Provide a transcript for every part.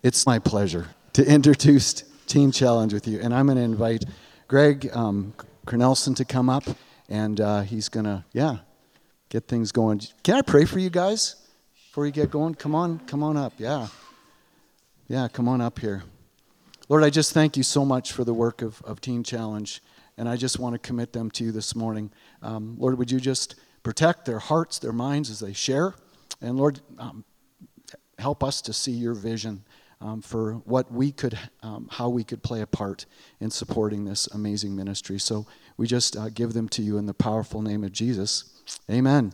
It's my pleasure to introduce Teen Challenge with you. And I'm going to invite Greg um, Cornelson to come up, and uh, he's going to, yeah, get things going. Can I pray for you guys before you get going? Come on, come on up. Yeah. Yeah, come on up here. Lord, I just thank you so much for the work of, of Teen Challenge, and I just want to commit them to you this morning. Um, Lord, would you just protect their hearts, their minds as they share? And Lord, um, help us to see your vision um, for what we could, um, how we could play a part in supporting this amazing ministry. So we just uh, give them to you in the powerful name of Jesus. Amen.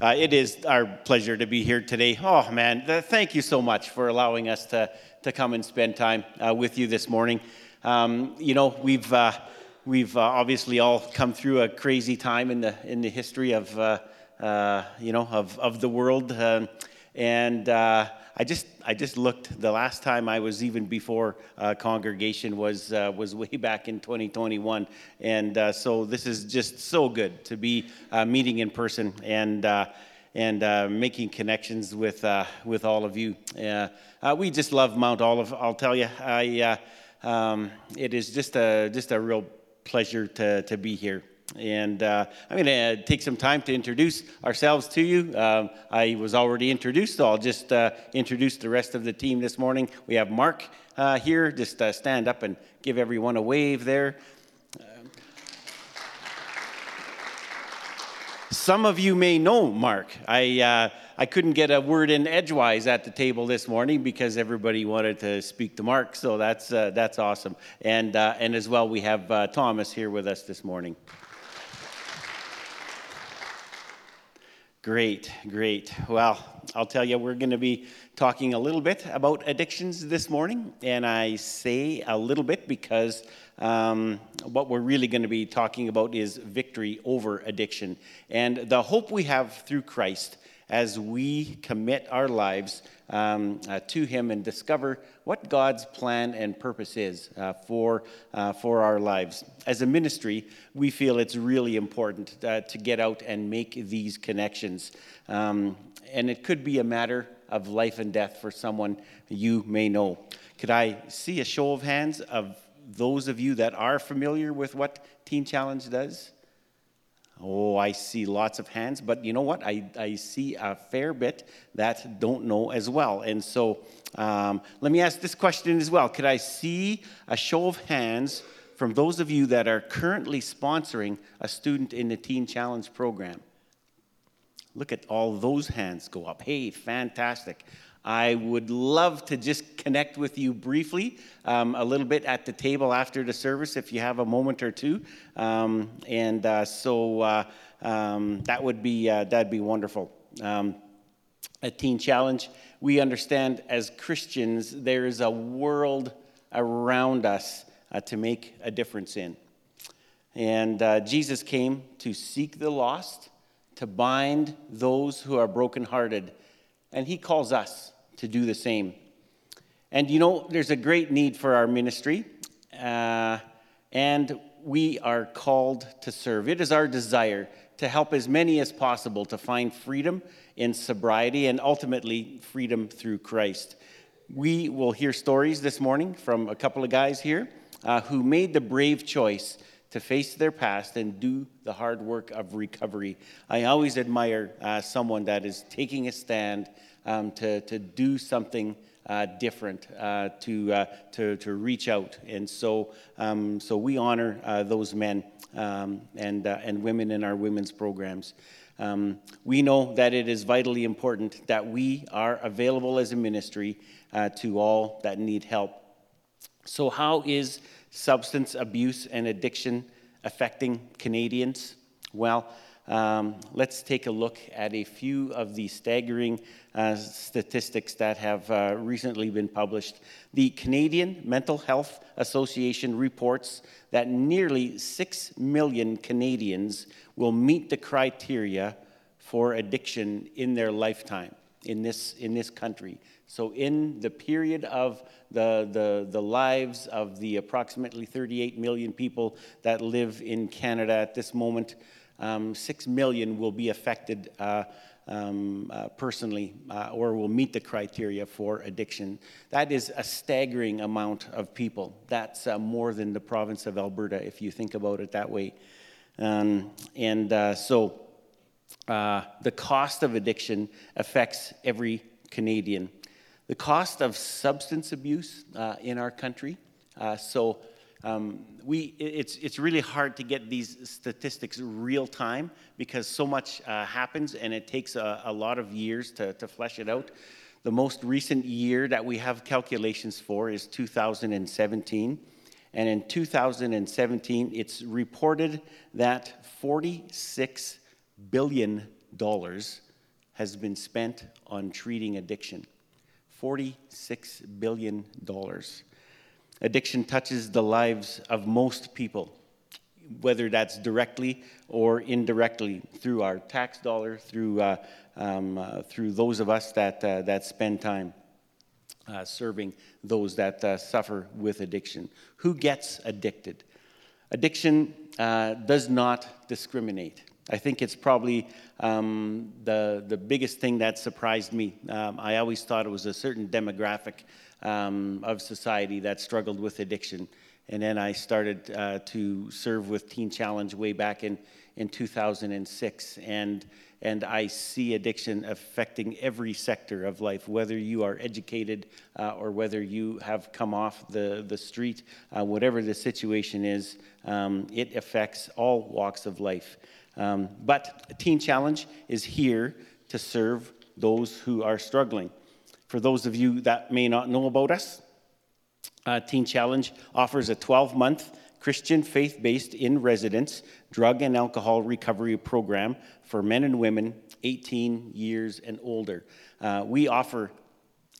Uh, it is our pleasure to be here today. Oh, man, thank you so much for allowing us to, to come and spend time uh, with you this morning. Um, you know, we've, uh, we've uh, obviously all come through a crazy time in the, in the history of, uh, you know, of, of the world. Um, and I just I just looked. The last time I was even before uh, congregation was uh, was way back in 2021, and uh, so this is just so good to be uh, meeting in person and uh, and uh, making connections with with all of you. we just love Mount Olive. I'll tell you, I um, it is just a just a real pleasure to to be here. And uh, I'm going to take some time to introduce ourselves to you. Um, I was already introduced, so I'll just uh, introduce the rest of the team this morning. We have Mark uh, here. Just uh, stand up and give everyone a wave there. some of you may know Mark. I, uh, I couldn't get a word in edgewise at the table this morning because everybody wanted to speak to Mark, so that's, uh, that's awesome. And, and as well, we have Thomas here with us this morning. Great, great. Well, I'll tell you, we're going to be talking a little bit about addictions this morning. And I say a little bit because um, what we're really going to be talking about is victory over addiction and the hope we have through Christ as we commit our lives um, uh, to Him and discover what God's plan and purpose is uh, for, uh, for our lives. As a ministry, we feel it's really important uh, to get out and make these connections. Um, and it could be a matter of life and death for someone you may know. Could I see a show of hands of those of you that are familiar with what Teen Challenge does? Oh, I see lots of hands, but you know what? I, I see a fair bit that don't know as well. And so um, let me ask this question as well. Could I see a show of hands from those of you that are currently sponsoring a student in the Teen Challenge program? Look at all those hands go up. Hey, fantastic. I would love to just connect with you briefly um, a little bit at the table after the service if you have a moment or two. Um, and uh, so uh, um, that would be, uh, that'd be wonderful. Um, a teen challenge, we understand as Christians there is a world around us uh, to make a difference in. And uh, Jesus came to seek the lost, to bind those who are brokenhearted. And he calls us to do the same. And you know, there's a great need for our ministry, uh, and we are called to serve. It is our desire to help as many as possible to find freedom in sobriety and ultimately freedom through Christ. We will hear stories this morning from a couple of guys here uh, who made the brave choice to face their past and do the hard work of recovery. I always admire uh, someone that is taking a stand um, to, to do something uh, different, uh, to, uh, to, to reach out. And so, um, so we honor uh, those men um, and, uh, and women in our women's programs. Um, we know that it is vitally important that we are available as a ministry uh, to all that need help. So, how is substance abuse and addiction affecting Canadians? Well, um, let's take a look at a few of the staggering uh, statistics that have uh, recently been published. The Canadian Mental Health Association reports that nearly 6 million Canadians will meet the criteria for addiction in their lifetime in this, in this country. So, in the period of the, the, the lives of the approximately 38 million people that live in Canada at this moment, um, 6 million will be affected uh, um, uh, personally uh, or will meet the criteria for addiction. That is a staggering amount of people. That's uh, more than the province of Alberta, if you think about it that way. Um, and uh, so uh, the cost of addiction affects every Canadian. The cost of substance abuse in our country. so um, we, it's, it's really hard to get these statistics real time because so much uh, happens and it takes a, a, lot of years to, to flesh it out. The most recent year that we have calculations for is 2017. And in 2017, it's reported that $46 billion has been spent on treating addiction. $46 billion. Addiction touches the lives of most people, whether that's directly or indirectly through our tax dollar, through, uh, um, uh, through those of us that, uh, that spend time uh, serving those that uh, suffer with addiction. Who gets addicted? Addiction uh, does not discriminate. I think it's probably um, the, the biggest thing that surprised me. Um, I always thought it was a certain demographic um, of society that struggled with addiction. And then I started uh, to serve with Teen Challenge way back in, in 2006. And, and I see addiction affecting every sector of life, whether you are educated uh, or whether you have come off the, the street, uh, whatever the situation is, um, it affects all walks of life. Um, but Teen Challenge is here to serve those who are struggling. For those of you that may not know about us, uh, Teen Challenge offers a 12 month Christian faith based in residence drug and alcohol recovery program for men and women 18 years and older. Uh, we offer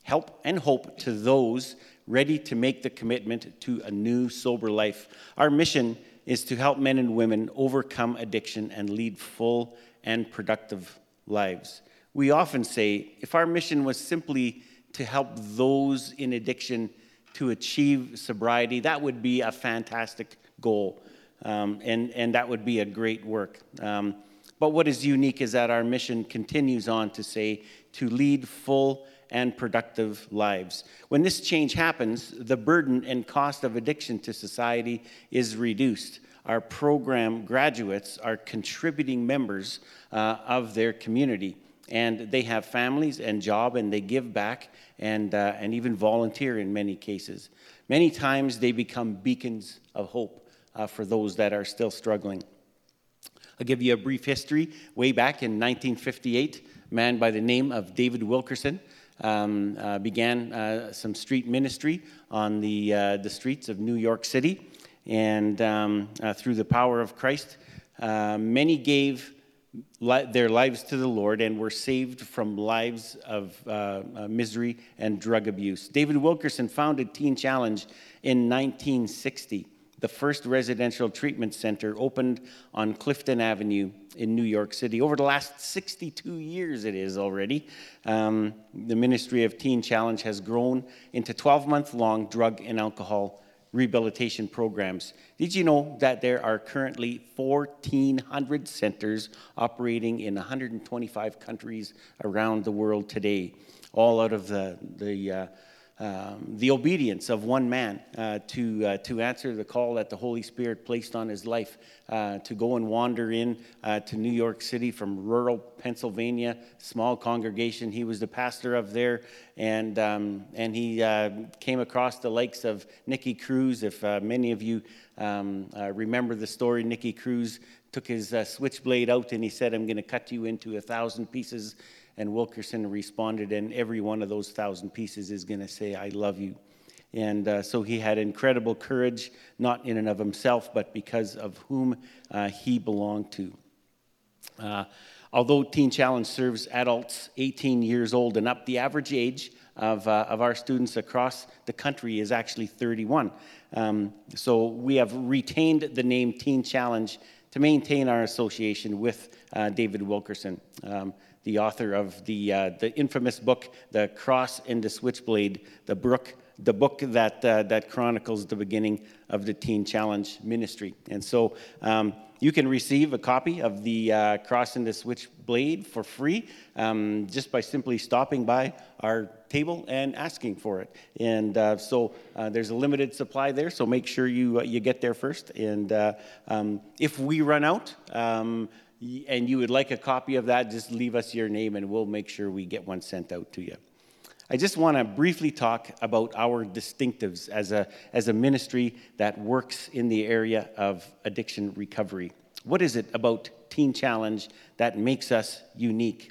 help and hope to those ready to make the commitment to a new sober life. Our mission is to help men and women overcome addiction and lead full and productive lives we often say if our mission was simply to help those in addiction to achieve sobriety, that would be a fantastic goal. Um, and, and that would be a great work. Um, but what is unique is that our mission continues on to say to lead full and productive lives. When this change happens, the burden and cost of addiction to society is reduced. Our program graduates are contributing members uh, of their community and they have families and job and they give back and, uh, and even volunteer in many cases. Many times they become beacons of hope uh, for those that are still struggling. I'll give you a brief history. Way back in 1958, a man by the name of David Wilkerson um, uh, began uh, some street ministry on the, uh, the streets of New York City. And um, uh, through the power of Christ, many gave their lives to the Lord and were saved from lives of uh, uh, misery and drug abuse. David Wilkerson founded Teen Challenge in 1960. The first residential treatment center opened on Clinton Avenue in New York City. Over the last 62 years, it is already, um, the Ministry of Teen Challenge has grown into 12 month long drug and alcohol rehabilitation programs. Did you know that there are currently 1,400 centers operating in 125 countries around the world today, all out of the, the uh, um, the obedience of one man uh, to, uh, to answer the call that the Holy Spirit placed on his life uh, to go and wander in uh, to New York City from rural Pennsylvania, small congregation. He was the pastor of there, and, um, and he uh, came across the likes of Nicky Cruz. If uh, many of you um, remember the story, Nicky Cruz took his switchblade out and he said, I'm going to cut you into a thousand pieces and Wilkerson responded, and every one of those thousand pieces is going to say, I love you. And uh, so he had incredible courage, not in and of himself, but because of whom uh, he belonged to. Uh, although Teen Challenge serves adults 18 years old and up, the average age of, uh, of our students across the country is actually 31. Um, so we have retained the name Teen Challenge to maintain our association with uh, David Wilkerson. Um, the author of the, uh, the infamous book, The Cross and the Switchblade, the, book, the book that, uh, that chronicles the beginning of the Teen Challenge ministry. And so um, you can receive a copy of the uh, Cross and the Switchblade for free um, just by simply stopping by our table and asking for it. And uh, so uh, there's a limited supply there, so make sure you, uh, you get there first. And um, if we run out, um, and you would like a copy of that, just leave us your name and we'll make sure we get one sent out to you. I just want to briefly talk about our distinctives as a, as a ministry that works in the area of addiction recovery. What is it about Teen Challenge that makes us unique?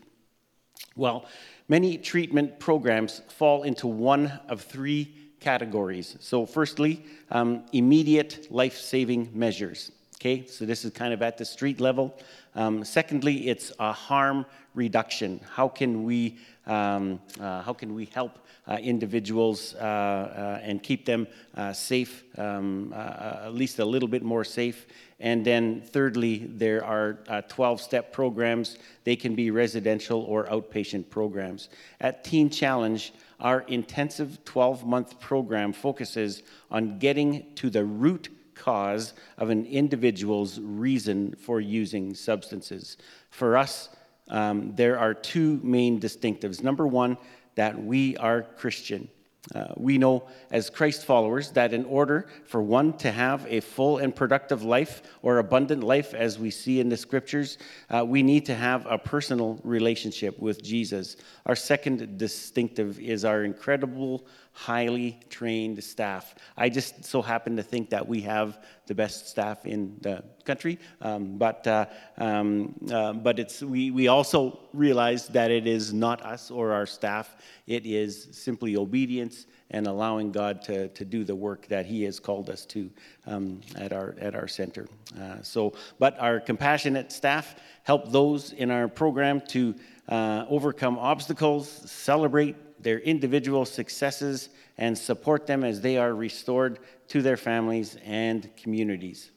Well, many treatment programs fall into one of three categories. So, firstly, um, immediate life saving measures. Okay, so this is kind of at the street level. Um, secondly, it's a harm reduction. How can we, um, uh, how can we help uh, individuals uh, uh and keep them uh, safe, um, at least a little bit more safe? And then thirdly, there are 12 step programs. They can be residential or outpatient programs. At Teen Challenge, our intensive 12 month program focuses on getting to the root cause of an individual's reason for using substances. For us, um, there are two main distinctives. Number one, that we are Christian. Uh, we know as Christ followers that in order for one to have a full and productive life or abundant life, as we see in the scriptures, uh, we need to have a personal relationship with Jesus. Our second distinctive is our incredible highly trained staff. I just so happen to think that we have the best staff in the country, um, but uh, um, uh, but it's we we also realize that it is not us or our staff. It is simply obedience and allowing God to, to do the work that He has called us to um, at our at our center. Uh, so, but our compassionate staff help those in our program to uh, overcome obstacles, celebrate their individual successes and support them as they are restored to their families and communities.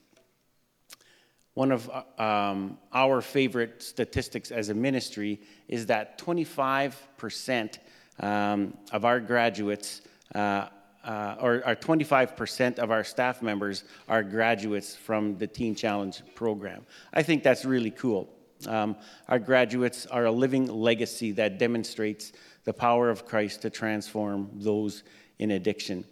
One of um, our favorite statistics as a ministry is that 25% um, of our graduates, uh, uh, or, or 25% of our staff members, are graduates from the Teen Challenge program. I think that's really cool. Um, our graduates are a living legacy that demonstrates the power of Christ to transform those in addiction.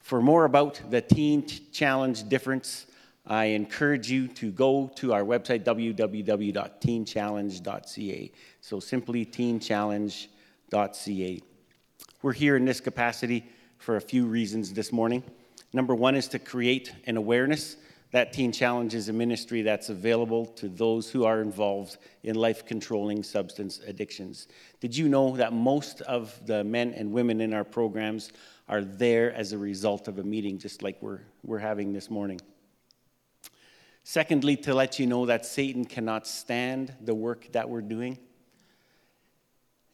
For more about the Teen Challenge difference, I encourage you to go to our website, www.teenchallenge.ca. So simply teenchallenge.ca. We're here in this capacity for a few reasons this morning. Number one is to create an awareness that Teen Challenge is a ministry that's available to those who are involved in life controlling substance addictions. Did you know that most of the men and women in our programs are there as a result of a meeting just like we're, we're having this morning? Secondly, to let you know that Satan cannot stand the work that we're doing.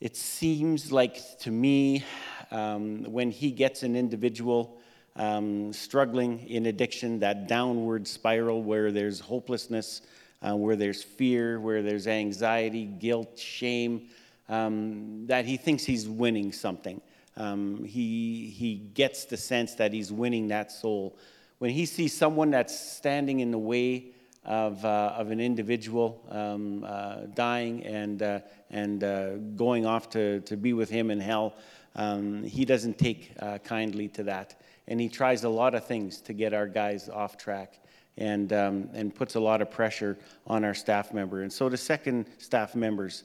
It seems like to me, um, when he gets an individual um, struggling in addiction, that downward spiral where there's hopelessness, uh, where there's fear, where there's anxiety, guilt, shame, um, that he thinks he's winning something. Um, he, he gets the sense that he's winning that soul. When he sees someone that's standing in the way of, uh, of an individual um, uh, dying and, uh, and uh, going off to, to be with him in hell, um, he doesn't take uh, kindly to that and he tries a lot of things to get our guys off track and, um, and puts a lot of pressure on our staff member. And so, the second staff members,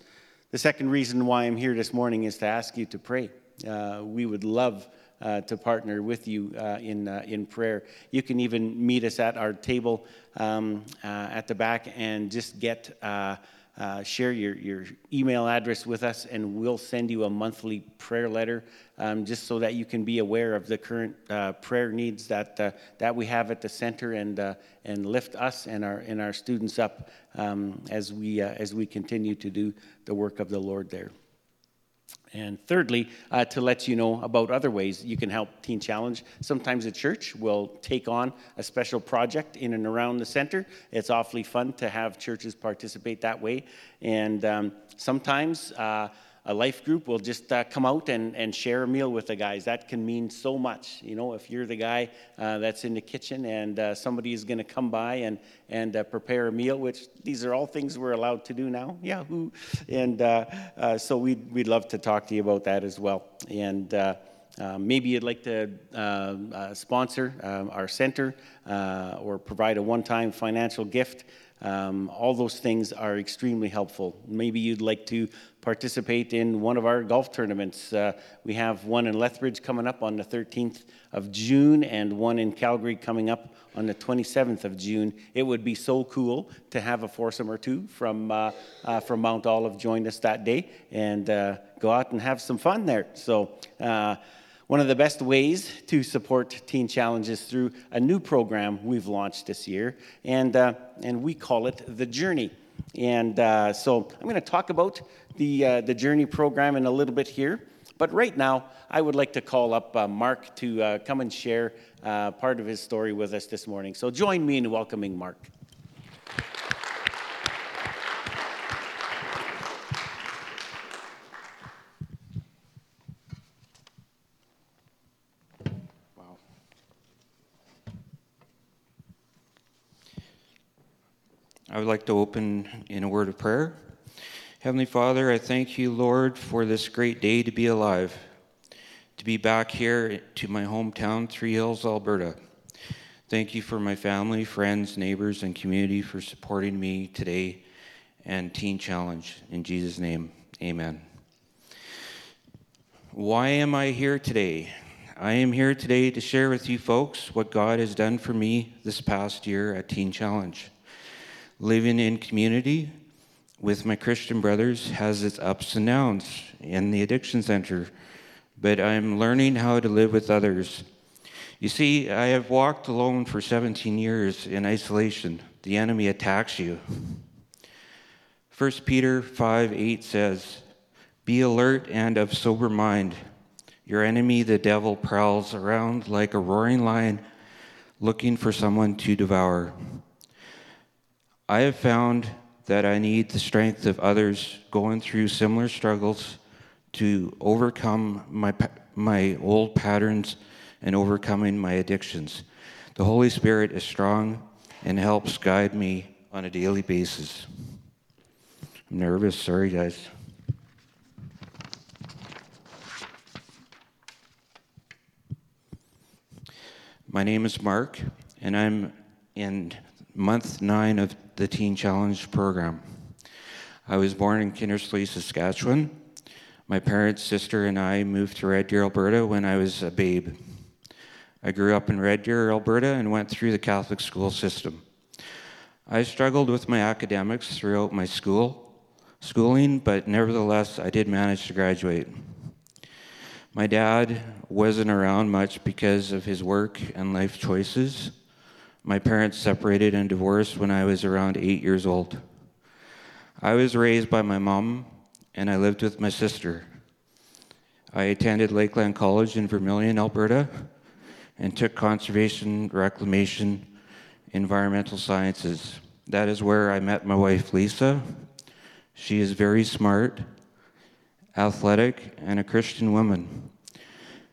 the second reason why I'm here this morning is to ask you to pray. Uh, we would love uh, to partner with you uh, in, uh, in prayer. You can even meet us at our table um, uh, at the back and just get uh, share your, your email address with us, and we'll send you a monthly prayer letter um, just so that you can be aware of the current uh, prayer needs that, uh, that we have at the center and, uh, and lift us and our, and our students up um, as, we, uh, as we continue to do the work of the Lord there. And thirdly, uh, to let you know about other ways you can help Teen Challenge. Sometimes a church will take on a special project in and around the center. It's awfully fun to have churches participate that way. And um, sometimes uh, a life group will just uh, come out and, and share a meal with the guys. That can mean so much. You know, if you're the guy uh, that's in the kitchen and uh, somebody is going to come by and, and uh, prepare a meal, which these are all things we're allowed to do now. Yahoo! And uh, uh, so we'd, we'd love to talk to you about that as well. And uh, maybe you'd like to uh, sponsor um, our center uh, or provide a one time financial gift. Um, all those things are extremely helpful. Maybe you'd like to participate in one of our golf tournaments. Uh, we have one in Lethbridge coming up on the 13th of June and one in Calgary coming up on the 27th of June. It would be so cool to have a foursome or two from, uh, uh, from Mount Olive join us that day and uh, go out and have some fun there. So, uh, one of the best ways to support Teen Challenges through a new program we've launched this year, and, uh, and we call it The Journey. And uh, so I'm going to talk about the, uh, the Journey program in a little bit here. But right now, I would like to call up uh, Mark to uh, come and share uh, part of his story with us this morning. So join me in welcoming Mark. I would like to open in a word of prayer. Heavenly Father, I thank you, Lord, for this great day to be alive, to be back here to my hometown, Three Hills, Alberta. Thank you for my family, friends, neighbors, and community for supporting me today and Teen Challenge. In Jesus' name, amen. Why am I here today? I am here today to share with you folks what God has done for me this past year at Teen Challenge. Living in community with my Christian brothers has its ups and downs in the addiction center, but I'm learning how to live with others. You see, I have walked alone for 17 years in isolation. The enemy attacks you. 1 Peter 5 8 says, Be alert and of sober mind. Your enemy, the devil, prowls around like a roaring lion looking for someone to devour. I have found that I need the strength of others going through similar struggles to overcome my, my old patterns and overcoming my addictions. The Holy Spirit is strong and helps guide me on a daily basis. I'm nervous, sorry, guys. My name is Mark, and I'm in month nine of the Teen Challenge program. I was born in Kindersley, Saskatchewan. My parents, sister, and I moved to Red Deer, Alberta when I was a babe. I grew up in Red Deer, Alberta, and went through the Catholic school system. I struggled with my academics throughout my school schooling, but nevertheless, I did manage to graduate. My dad wasn't around much because of his work and life choices. My parents separated and divorced when I was around eight years old. I was raised by my mom, and I lived with my sister. I attended Lakeland College in Vermilion, Alberta, and took conservation, reclamation, environmental sciences. That is where I met my wife, Lisa. She is very smart, athletic, and a Christian woman.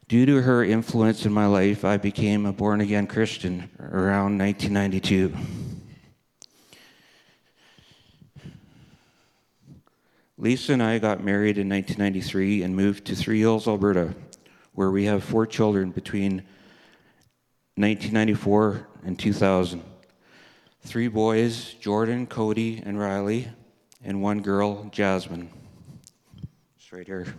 Due to her influence in my life, I became a born again Christian around 1992. Lisa and I got married in 1993 and moved to Three Hills, Alberta, where we have four children between 1994 and 2000. Three boys, Jordan, Cody, and Riley, and one girl, Jasmine. It's right here.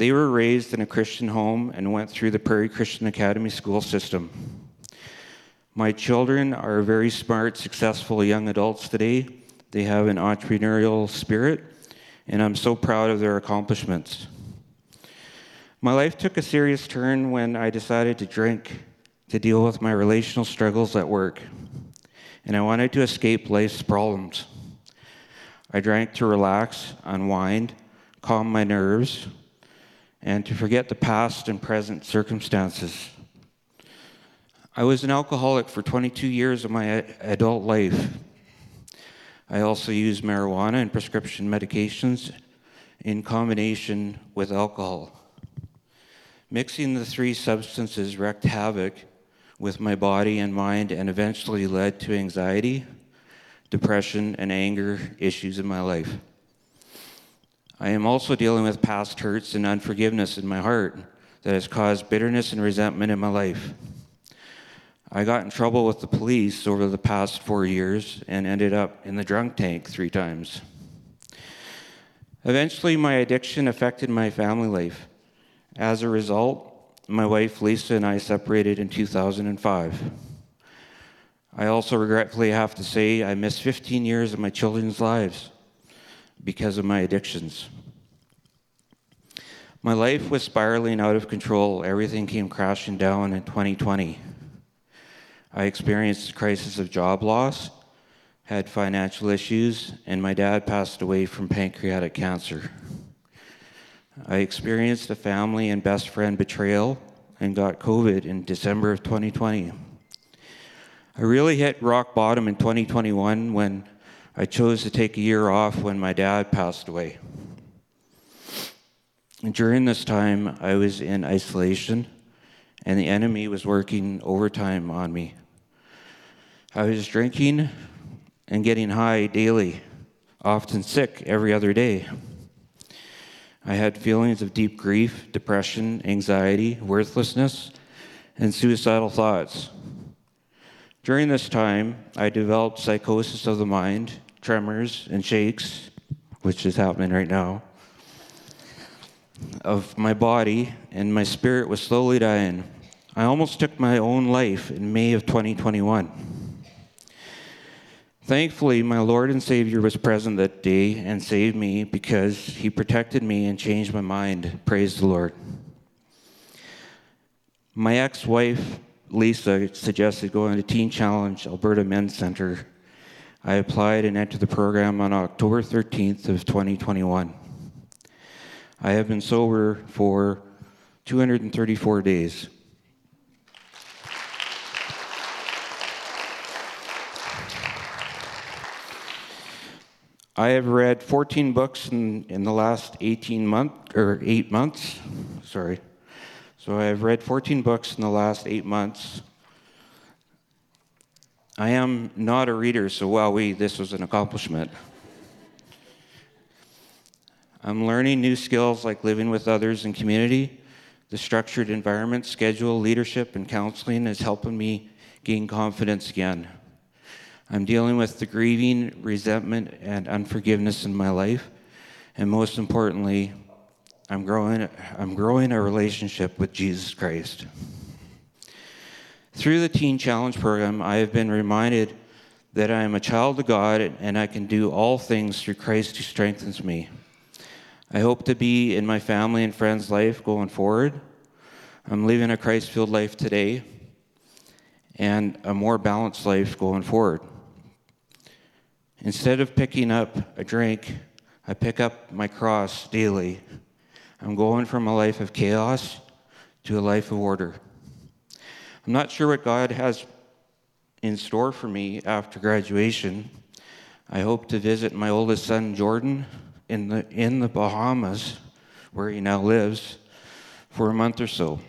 They were raised in a Christian home and went through the Prairie Christian Academy school system. My children are very smart, successful young adults today. They have an entrepreneurial spirit, and I'm so proud of their accomplishments. My life took a serious turn when I decided to drink to deal with my relational struggles at work. and I wanted to escape life's problems. I drank to relax, unwind, calm my nerves, and to forget the past and present circumstances. I was an alcoholic for 22 years of my adult life. I also used marijuana and prescription medications in combination with alcohol. Mixing the three substances wreaked havoc with my body and mind and eventually led to anxiety, depression, and anger issues in my life. I am also dealing with past hurts and unforgiveness in my heart that has caused bitterness and resentment in my life. I got in trouble with the police over the past four years and ended up in the drunk tank three times. Eventually, my addiction affected my family life. As a result, my wife Lisa and I separated in 2005. I also regretfully have to say I missed 15 years of my children's lives because of my addictions. My life was spiraling out of control. Everything came crashing down in 2020. I experienced a crisis of job loss, had financial issues, and my dad passed away from pancreatic cancer. I experienced a family and best friend betrayal and got COVID in December of 2020. I really hit rock bottom in 2021 when I chose to take a year off when my dad passed away. And during this time, I was in isolation, and the enemy was working overtime on me. I was drinking and getting high daily, often sick every other day. I had feelings of deep grief, depression, anxiety, worthlessness, and suicidal thoughts. During this time, I developed psychosis of the mind, tremors, and shakes, which is happening right now, of my body, and my spirit was slowly dying. I almost took my own life in May of 2021. Thankfully, my Lord and Savior was present that day and saved me because he protected me and changed my mind. Praise the Lord. My ex wife, Lisa, suggested going to Teen Challenge Alberta Men's Center. I applied and entered the program on October 13th of 2021. I have been sober for 234 days. I have read 14 books in, in the last 18 months, or eight months. Sorry. So I have read 14 books in the last eight months. I am not a reader, so wow, we, this was an accomplishment. I'm learning new skills like living with others in community. The structured environment, schedule, leadership, and counseling is helping me gain confidence again. I'm dealing with the grieving, resentment, and unforgiveness in my life. And most importantly, I'm growing, I'm growing a relationship with Jesus Christ. Through the Teen Challenge program, I have been reminded that I am a child of God and I can do all things through Christ who strengthens me. I hope to be in my family and friends' life going forward. I'm living a Christ filled life today and a more balanced life going forward. Instead of picking up a drink, I pick up my cross daily. I'm going from a life of chaos to a life of order. I'm not sure what God has in store for me after graduation. I hope to visit my oldest son, Jordan, in the, in the Bahamas, where he now lives, for a month or so.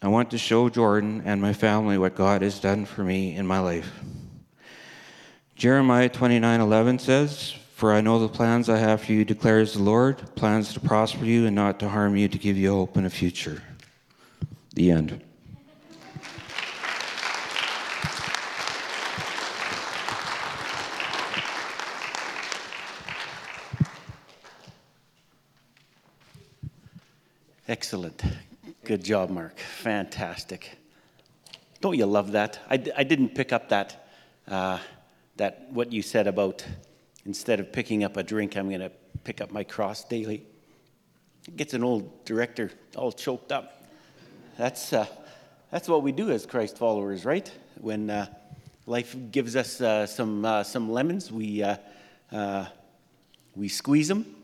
I want to show Jordan and my family what God has done for me in my life. Jeremiah 29:11 says, "For I know the plans I have for you declares the Lord, plans to prosper you and not to harm you, to give you hope and a future." The end. Excellent. Good job, Mark. Fantastic. Don't you love that? I, I didn't pick up that uh, that what you said about instead of picking up a drink, I'm going to pick up my cross daily. It gets an old director all choked up. That's, uh, that's what we do as Christ followers, right? When, uh, life gives us uh, some, uh, some lemons. We, uh, uh, we squeeze them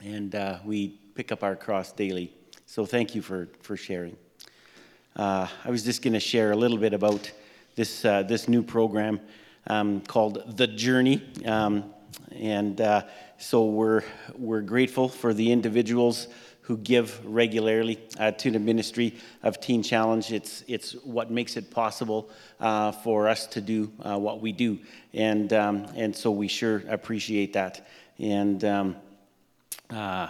and we pick up our cross daily. So thank you for, for sharing. Uh, I was just going to share a little bit about this, uh, this new program um, called The Journey. Um, and uh, so we're, we're grateful for the individuals who give regularly uh, to the ministry of Teen Challenge. It's, it's what makes it possible uh, for us to do uh, what we do. And, um, and so we sure appreciate that. And um, uh,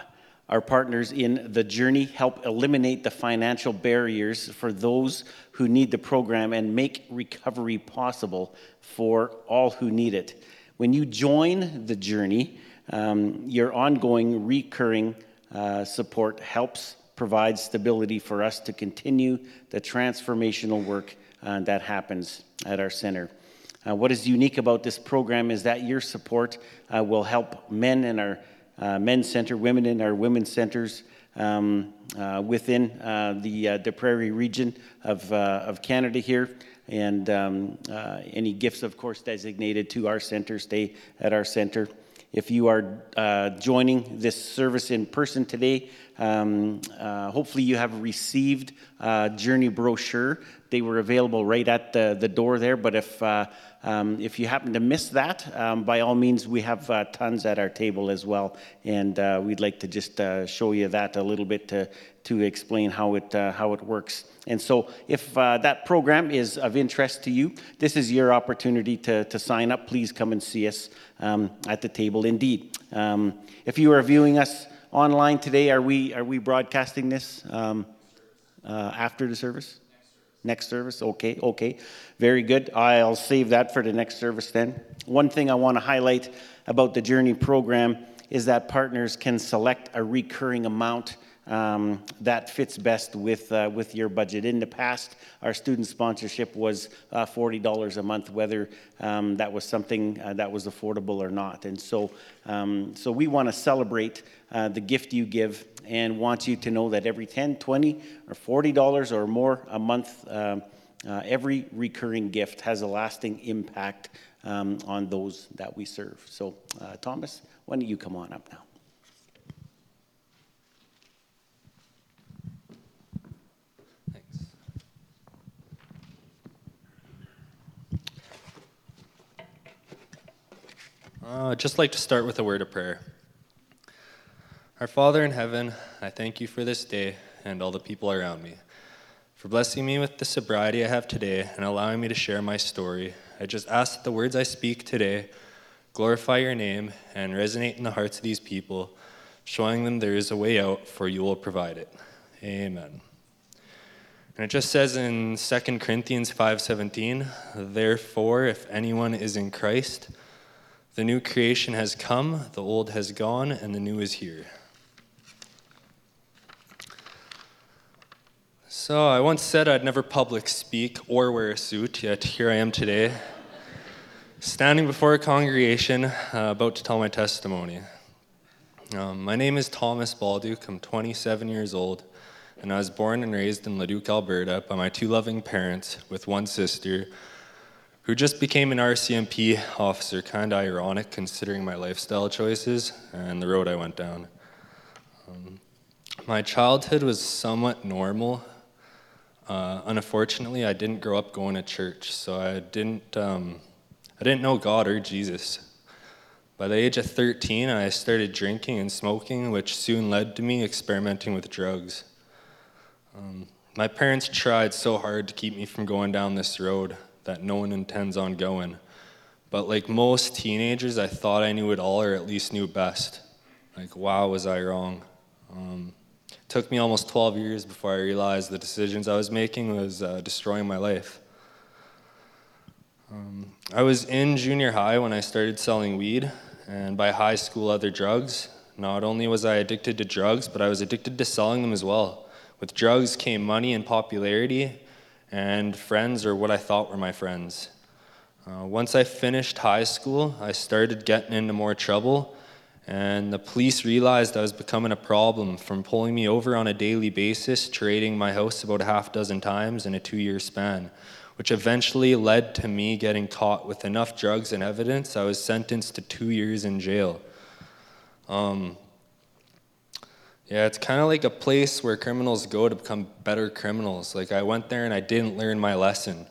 our partners in the journey help eliminate the financial barriers for those who need the program and make recovery possible for all who need it. When you join the journey, um, your ongoing recurring uh, support helps provide stability for us to continue the transformational work uh, that happens at our center. Uh, what is unique about this program is that your support uh, will help men in our men's center, women in our women's centers um, uh, within uh, the, uh, the prairie region of, uh, of Canada here. And um, uh, any gifts, of course, designated to our center stay at our center. If you are joining this service in person today, um, hopefully you have received a Journey brochure. They were available right at the, the door there, but if um, if you happen to miss that, um, by all means, we have uh, tons at our table as well, and uh, we'd like to just uh, show you that a little bit to, to explain how it, uh, how it works. And so, if uh, that program is of interest to you, this is your opportunity to, to sign up. Please come and see us um, at the table. Indeed, um, if you are viewing us online today, are we, are we broadcasting this um, uh, after the service? Next service, okay, okay. Very good. I'll save that for the next service then. One thing I want to highlight about the Journey program is that partners can select a recurring amount um, that fits best with, uh, with your budget. In the past, our student sponsorship was uh, $40 a month, whether um, that was something uh, that was affordable or not. And so, um, so we want to celebrate uh, the gift you give and want you to know that every 10 20 or $40 or more a month um, uh, every recurring gift has a lasting impact um, on those that we serve so uh, thomas why don't you come on up now Uh, I'd just like to start with a word of prayer. Our Father in heaven, I thank you for this day and all the people around me. For blessing me with the sobriety I have today and allowing me to share my story, I just ask that the words I speak today glorify your name and resonate in the hearts of these people, showing them there is a way out, for you will provide it. Amen. And it just says in 2 Corinthians 5:17, "Therefore if anyone is in Christ, the new creation has come, the old has gone, and the new is here." So I once said I'd never public speak or wear a suit, yet here I am today, standing before a congregation uh, about to tell my testimony. Um, my name is Thomas Balduke. I'm 27 years old, and I was born and raised in Leduc, Alberta, by my two loving parents with one sister who just became an RCMP officer, kind of ironic considering my lifestyle choices and the road I went down. Um, my childhood was somewhat normal uh, unfortunately, I didn't grow up going to church, so I didn't, um, I didn't know God or Jesus. By the age of 13, I started drinking and smoking, which soon led to me experimenting with drugs. Um, my parents tried so hard to keep me from going down this road that no one intends on going. But like most teenagers, I thought I knew it all or at least knew best. Like, wow, was I wrong? Um, took me almost 12 years before I realized the decisions I was making was uh, destroying my life. Um, I was in junior high when I started selling weed, and by high school, other drugs. Not only was I addicted to drugs, but I was addicted to selling them as well. With drugs came money and popularity, and friends, or what I thought were my friends. Uh, once I finished high school, I started getting into more trouble and the police realized I was becoming a problem from pulling me over on a daily basis, trading my house about a half dozen times in a two year span, which eventually led to me getting caught with enough drugs and evidence. I was sentenced to two years in jail. Um, yeah, it's kind of like a place where criminals go to become better criminals. Like, I went there and I didn't learn my lesson.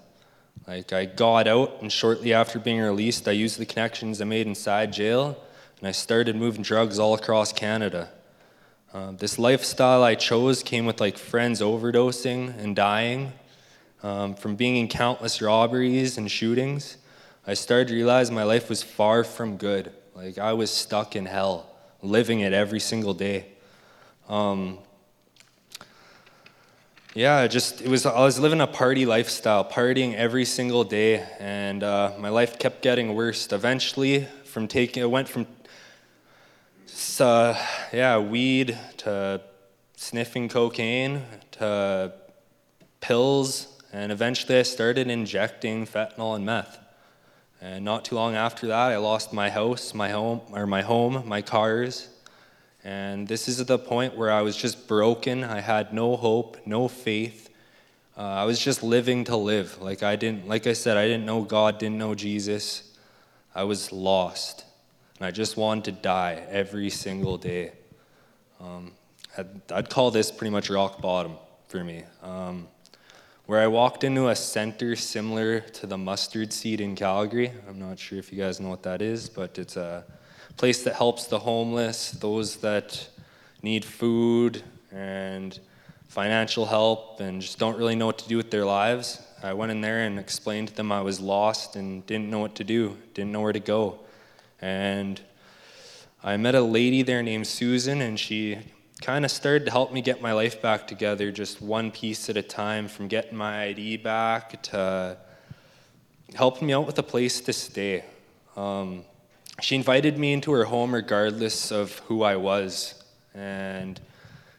Like, I got out, and shortly after being released, I used the connections I made inside jail, and I started moving drugs all across Canada. Uh, this lifestyle I chose came with like friends overdosing and dying. Um, from being in countless robberies and shootings, I started to realize my life was far from good. Like I was stuck in hell, living it every single day. Um, yeah, just it was. I was living a party lifestyle, partying every single day, and uh, my life kept getting worse. Eventually, from taking, it went from uh, yeah, weed to sniffing cocaine to pills, and eventually I started injecting fentanyl and meth. And not too long after that, I lost my house, my home, or my home, my cars. And this is the point where I was just broken. I had no hope, no faith. Uh, I was just living to live. Like I didn't, like I said, I didn't know God, didn't know Jesus. I was lost. And I just wanted to die every single day. Um, I'd, I'd, call this pretty much rock bottom for me. Um, where I walked into a center similar to the mustard seed in Calgary. I'm not sure if you guys know what that is, but it's a place that helps the homeless, those that need food and financial help and just don't really know what to do with their lives. I went in there and explained to them I was lost and didn't know what to do, didn't know where to go. And I met a lady there named Susan, and she kind of started to help me get my life back together, just one piece at a time, from getting my ID back to helping me out with a place to stay. Um, she invited me into her home regardless of who I was, and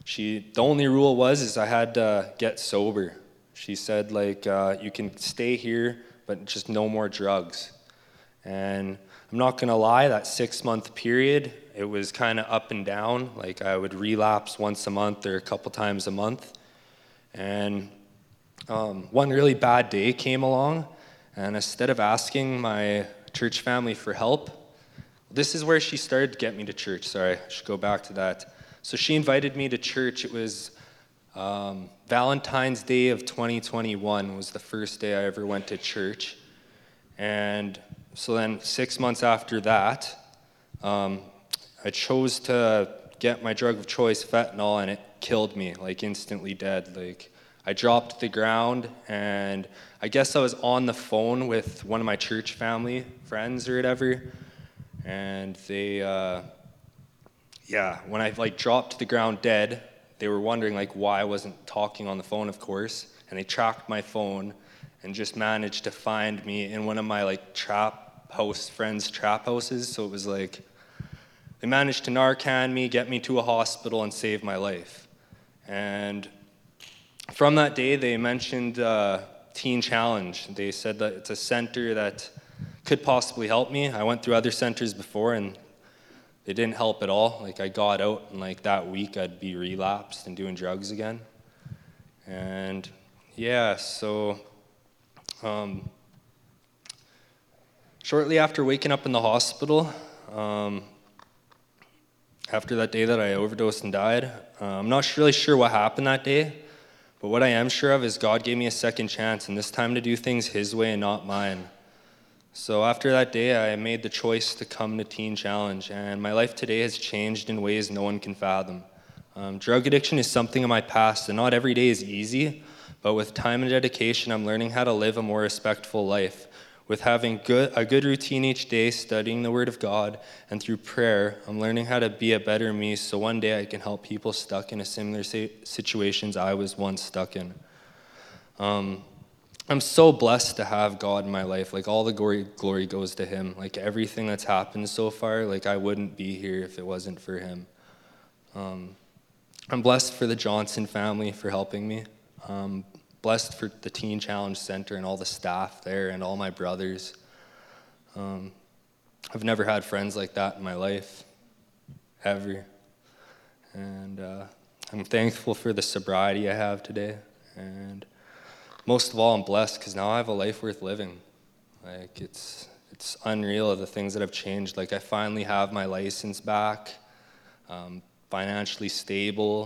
she the only rule was is I had to get sober. She said like uh, you can stay here, but just no more drugs, and I'm not going to lie, that six month period, it was kind of up and down. Like I would relapse once a month or a couple times a month. And um, one really bad day came along, and instead of asking my church family for help, this is where she started to get me to church. Sorry, I should go back to that. So she invited me to church. It was um, Valentine's Day of 2021 was the first day I ever went to church. And so then, six months after that, um, I chose to get my drug of choice, fentanyl, and it killed me, like instantly dead. Like I dropped to the ground, and I guess I was on the phone with one of my church family friends or whatever, and they, uh, yeah, when I like dropped to the ground dead, they were wondering like why I wasn't talking on the phone, of course, and they tracked my phone and just managed to find me in one of my like trap house friends' trap houses. So it was like they managed to Narcan me, get me to a hospital, and save my life. And from that day, they mentioned uh, Teen Challenge. They said that it's a center that could possibly help me. I went through other centers before, and they didn't help at all. Like I got out, and like that week, I'd be relapsed and doing drugs again. And yeah, so um, shortly after waking up in the hospital, um, after that day that I overdosed and died, uh, I'm not really sure what happened that day, but what I am sure of is God gave me a second chance, and this time to do things His way and not mine. So after that day, I made the choice to come to Teen Challenge, and my life today has changed in ways no one can fathom. Um, drug addiction is something in my past, and not every day is easy, but with time and dedication, I'm learning how to live a more respectful life. With having good, a good routine each day, studying the Word of God, and through prayer, I'm learning how to be a better me so one day I can help people stuck in a similar situations I was once stuck in. Um, I'm so blessed to have God in my life. Like all the glory, glory goes to Him. Like everything that's happened so far, like I wouldn't be here if it wasn't for Him. Um, I'm blessed for the Johnson family for helping me. Um, blessed for the Teen Challenge Center and all the staff there and all my brothers. Um, I've never had friends like that in my life, ever. And uh, I'm thankful for the sobriety I have today. And most of all, I'm blessed because now I have a life worth living. Like it's it's unreal the things that have changed. Like I finally have my license back, um, financially stable.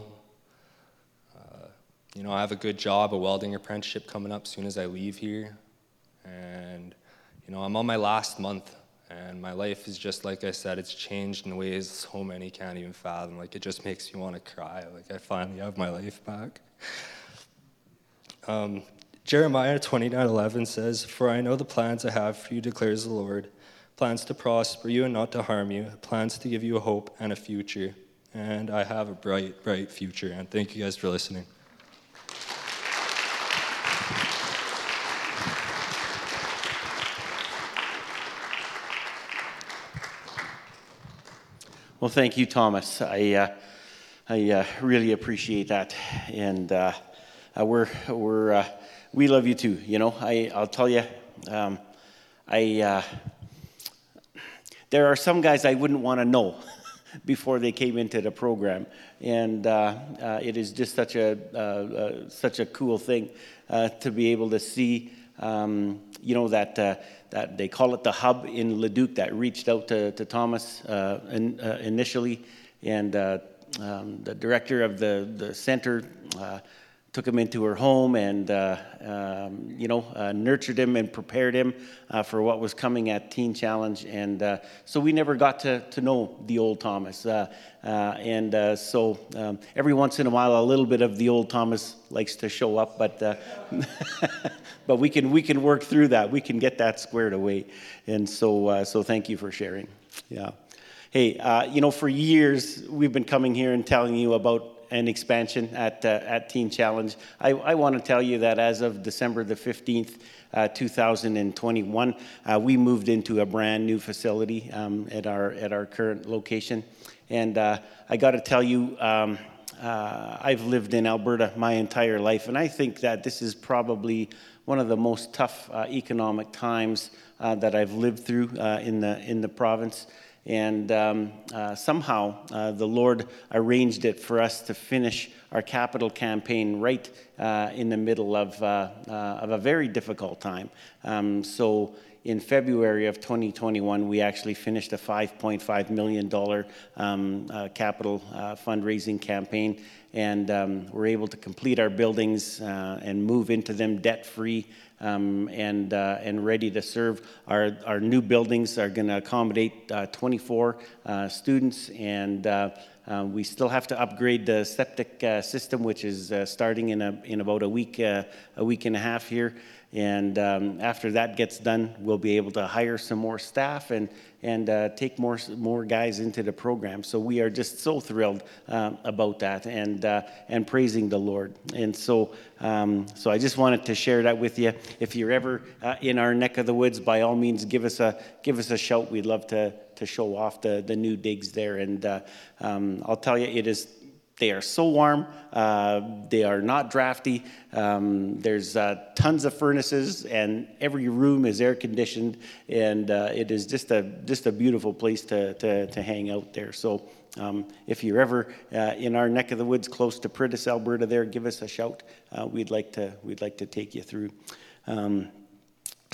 Uh, you know, I have a good job, a welding apprenticeship coming up soon as I leave here, and you know, I'm on my last month, and my life is just like I said. It's changed in ways so many can't even fathom. Like it just makes me want to cry. Like I finally have my life back. Um, Jeremiah 29:11 says, "For I know the plans I have for you," declares the Lord, plans to prosper you and not to harm you, plans to give you a hope and a future. And I have a bright, bright future. And thank you guys for listening. Well, thank you, Thomas. I, uh, I uh, really appreciate that, and uh, uh we're we're uh, we love you too. You know, I, I'll tell you, um, I, uh, there are some guys I wouldn't want to know before they came into the program, and uh, uh, it is just such a uh, uh, such a cool thing uh, to be able to see. Um, you know that that they call it the hub in Leduc that reached out to, to Thomas in, initially, and um, the director of the the center took him into her home and uh, um, you know uh, nurtured him and prepared him uh, for what was coming at teen challenge. And uh, so we never got to, to know the old thomas uh, uh, and so um, every once in a while a little bit of the old thomas likes to show up but but we can we can work through that. We can get that squared away. And so so thank you for sharing. Yeah. Hey you know for years we've been coming here and telling you about an expansion at, uh, at Teen Challenge. I, I want to tell you that as of December the 15th, uh, 2021, uh, we moved into a brand new facility um, at, our, at our current location. And uh, I got to tell you, um, uh, I've lived in Alberta my entire life, and I think that this is probably one of the most tough uh, economic times that I've lived through in, the, in the province. And um, uh, somehow uh, the Lord arranged it for us to finish our capital campaign right uh, in the middle of, uh, uh, of a very difficult time. Um, so in February of 2021, we actually finished a $5.5 million um, uh, capital fundraising campaign, and um, we're able to complete our buildings and move into them debt free um, and, uh, and ready to serve. Our, our new buildings are going to accommodate uh, 24 uh, students, and uh, we still have to upgrade the septic system, which is starting in, a, in about a week, a week and a half here. And um, after that gets done, we'll be able to hire some more staff and, and uh, take more, more guys into the program. So we are just so thrilled um, about that and, uh, and praising the Lord. And so, um, so I just wanted to share that with you. If you're ever uh, in our neck of the woods, by all means, give us a, give us a shout. We'd love to, to show off the, the new digs there. And uh, um, I'll tell you, it is they are so warm. Uh, they are not drafty. Um, there's uh, tons of furnaces, and every room is air conditioned, and uh, it is just a just a beautiful place to to, to hang out there. So. Um, if you're ever uh, in our neck of the woods, close to Priddis, Alberta, there, give us a shout. Uh, we'd like to we'd like to take you through. Um,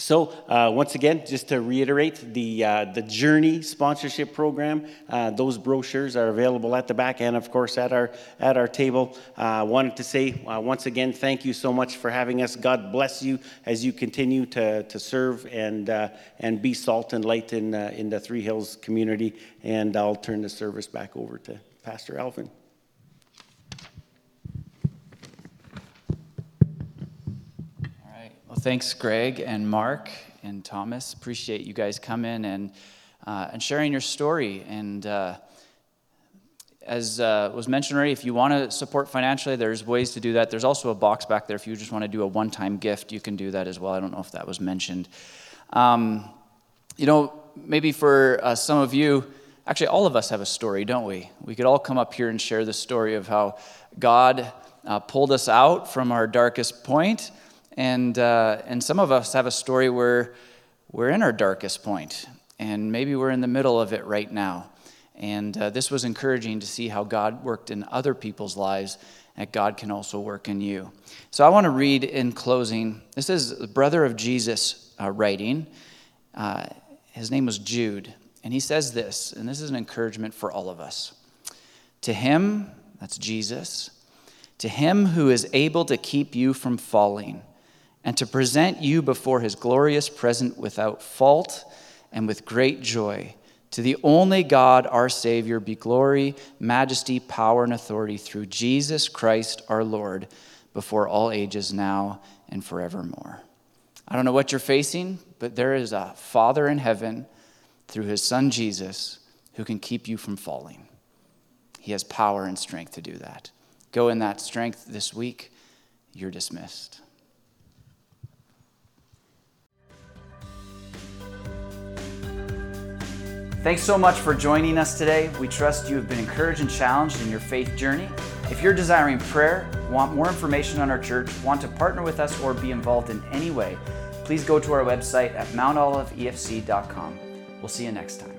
so uh, once again, just to reiterate, the uh, the Journey sponsorship program, uh, those brochures are available at the back and of course at our at our table. Uh, wanted to say uh, once again, thank you so much for having us. God bless you as you continue to, to serve and uh, and be salt and light in in the Three Hills community. And I'll turn the service back over to Pastor Alvin. Thanks, Greg and Mark and Thomas. Appreciate you guys coming and uh, and sharing your story. And uh, as uh, was mentioned already, if you want to support financially, there's ways to do that. There's also a box back there if you just want to do a one-time gift. You can do that as well. I don't know if that was mentioned. Um, you know, maybe for uh, some of you, actually, all of us have a story, don't we? We could all come up here and share the story of how God uh, pulled us out from our darkest point and, uh, and some of us have a story where we're in our darkest point, and maybe we're in the middle of it right now. And uh, this was encouraging to see how God worked in other people's lives, and God can also work in you. So I want to read in closing. This is the brother of Jesus uh, writing. Uh, his name was Jude. And he says this, and this is an encouragement for all of us. To him, that's Jesus, to him who is able to keep you from falling and to present you before his glorious presence without fault and with great joy. To the only God, our Savior, be glory, majesty, power, and authority through Jesus Christ our Lord, before all ages, now and forevermore. I don't know what you're facing, but there is a Father in heaven through his Son Jesus who can keep you from falling. He has power and strength to do that. Go in that strength this week. You're dismissed. Thanks so much for joining us today. We trust you have been encouraged and challenged in your faith journey. If you're desiring prayer, want more information on our church, want to partner with us, or be involved in any way, please go to our website at mountoliveefc.com. We'll see you next time.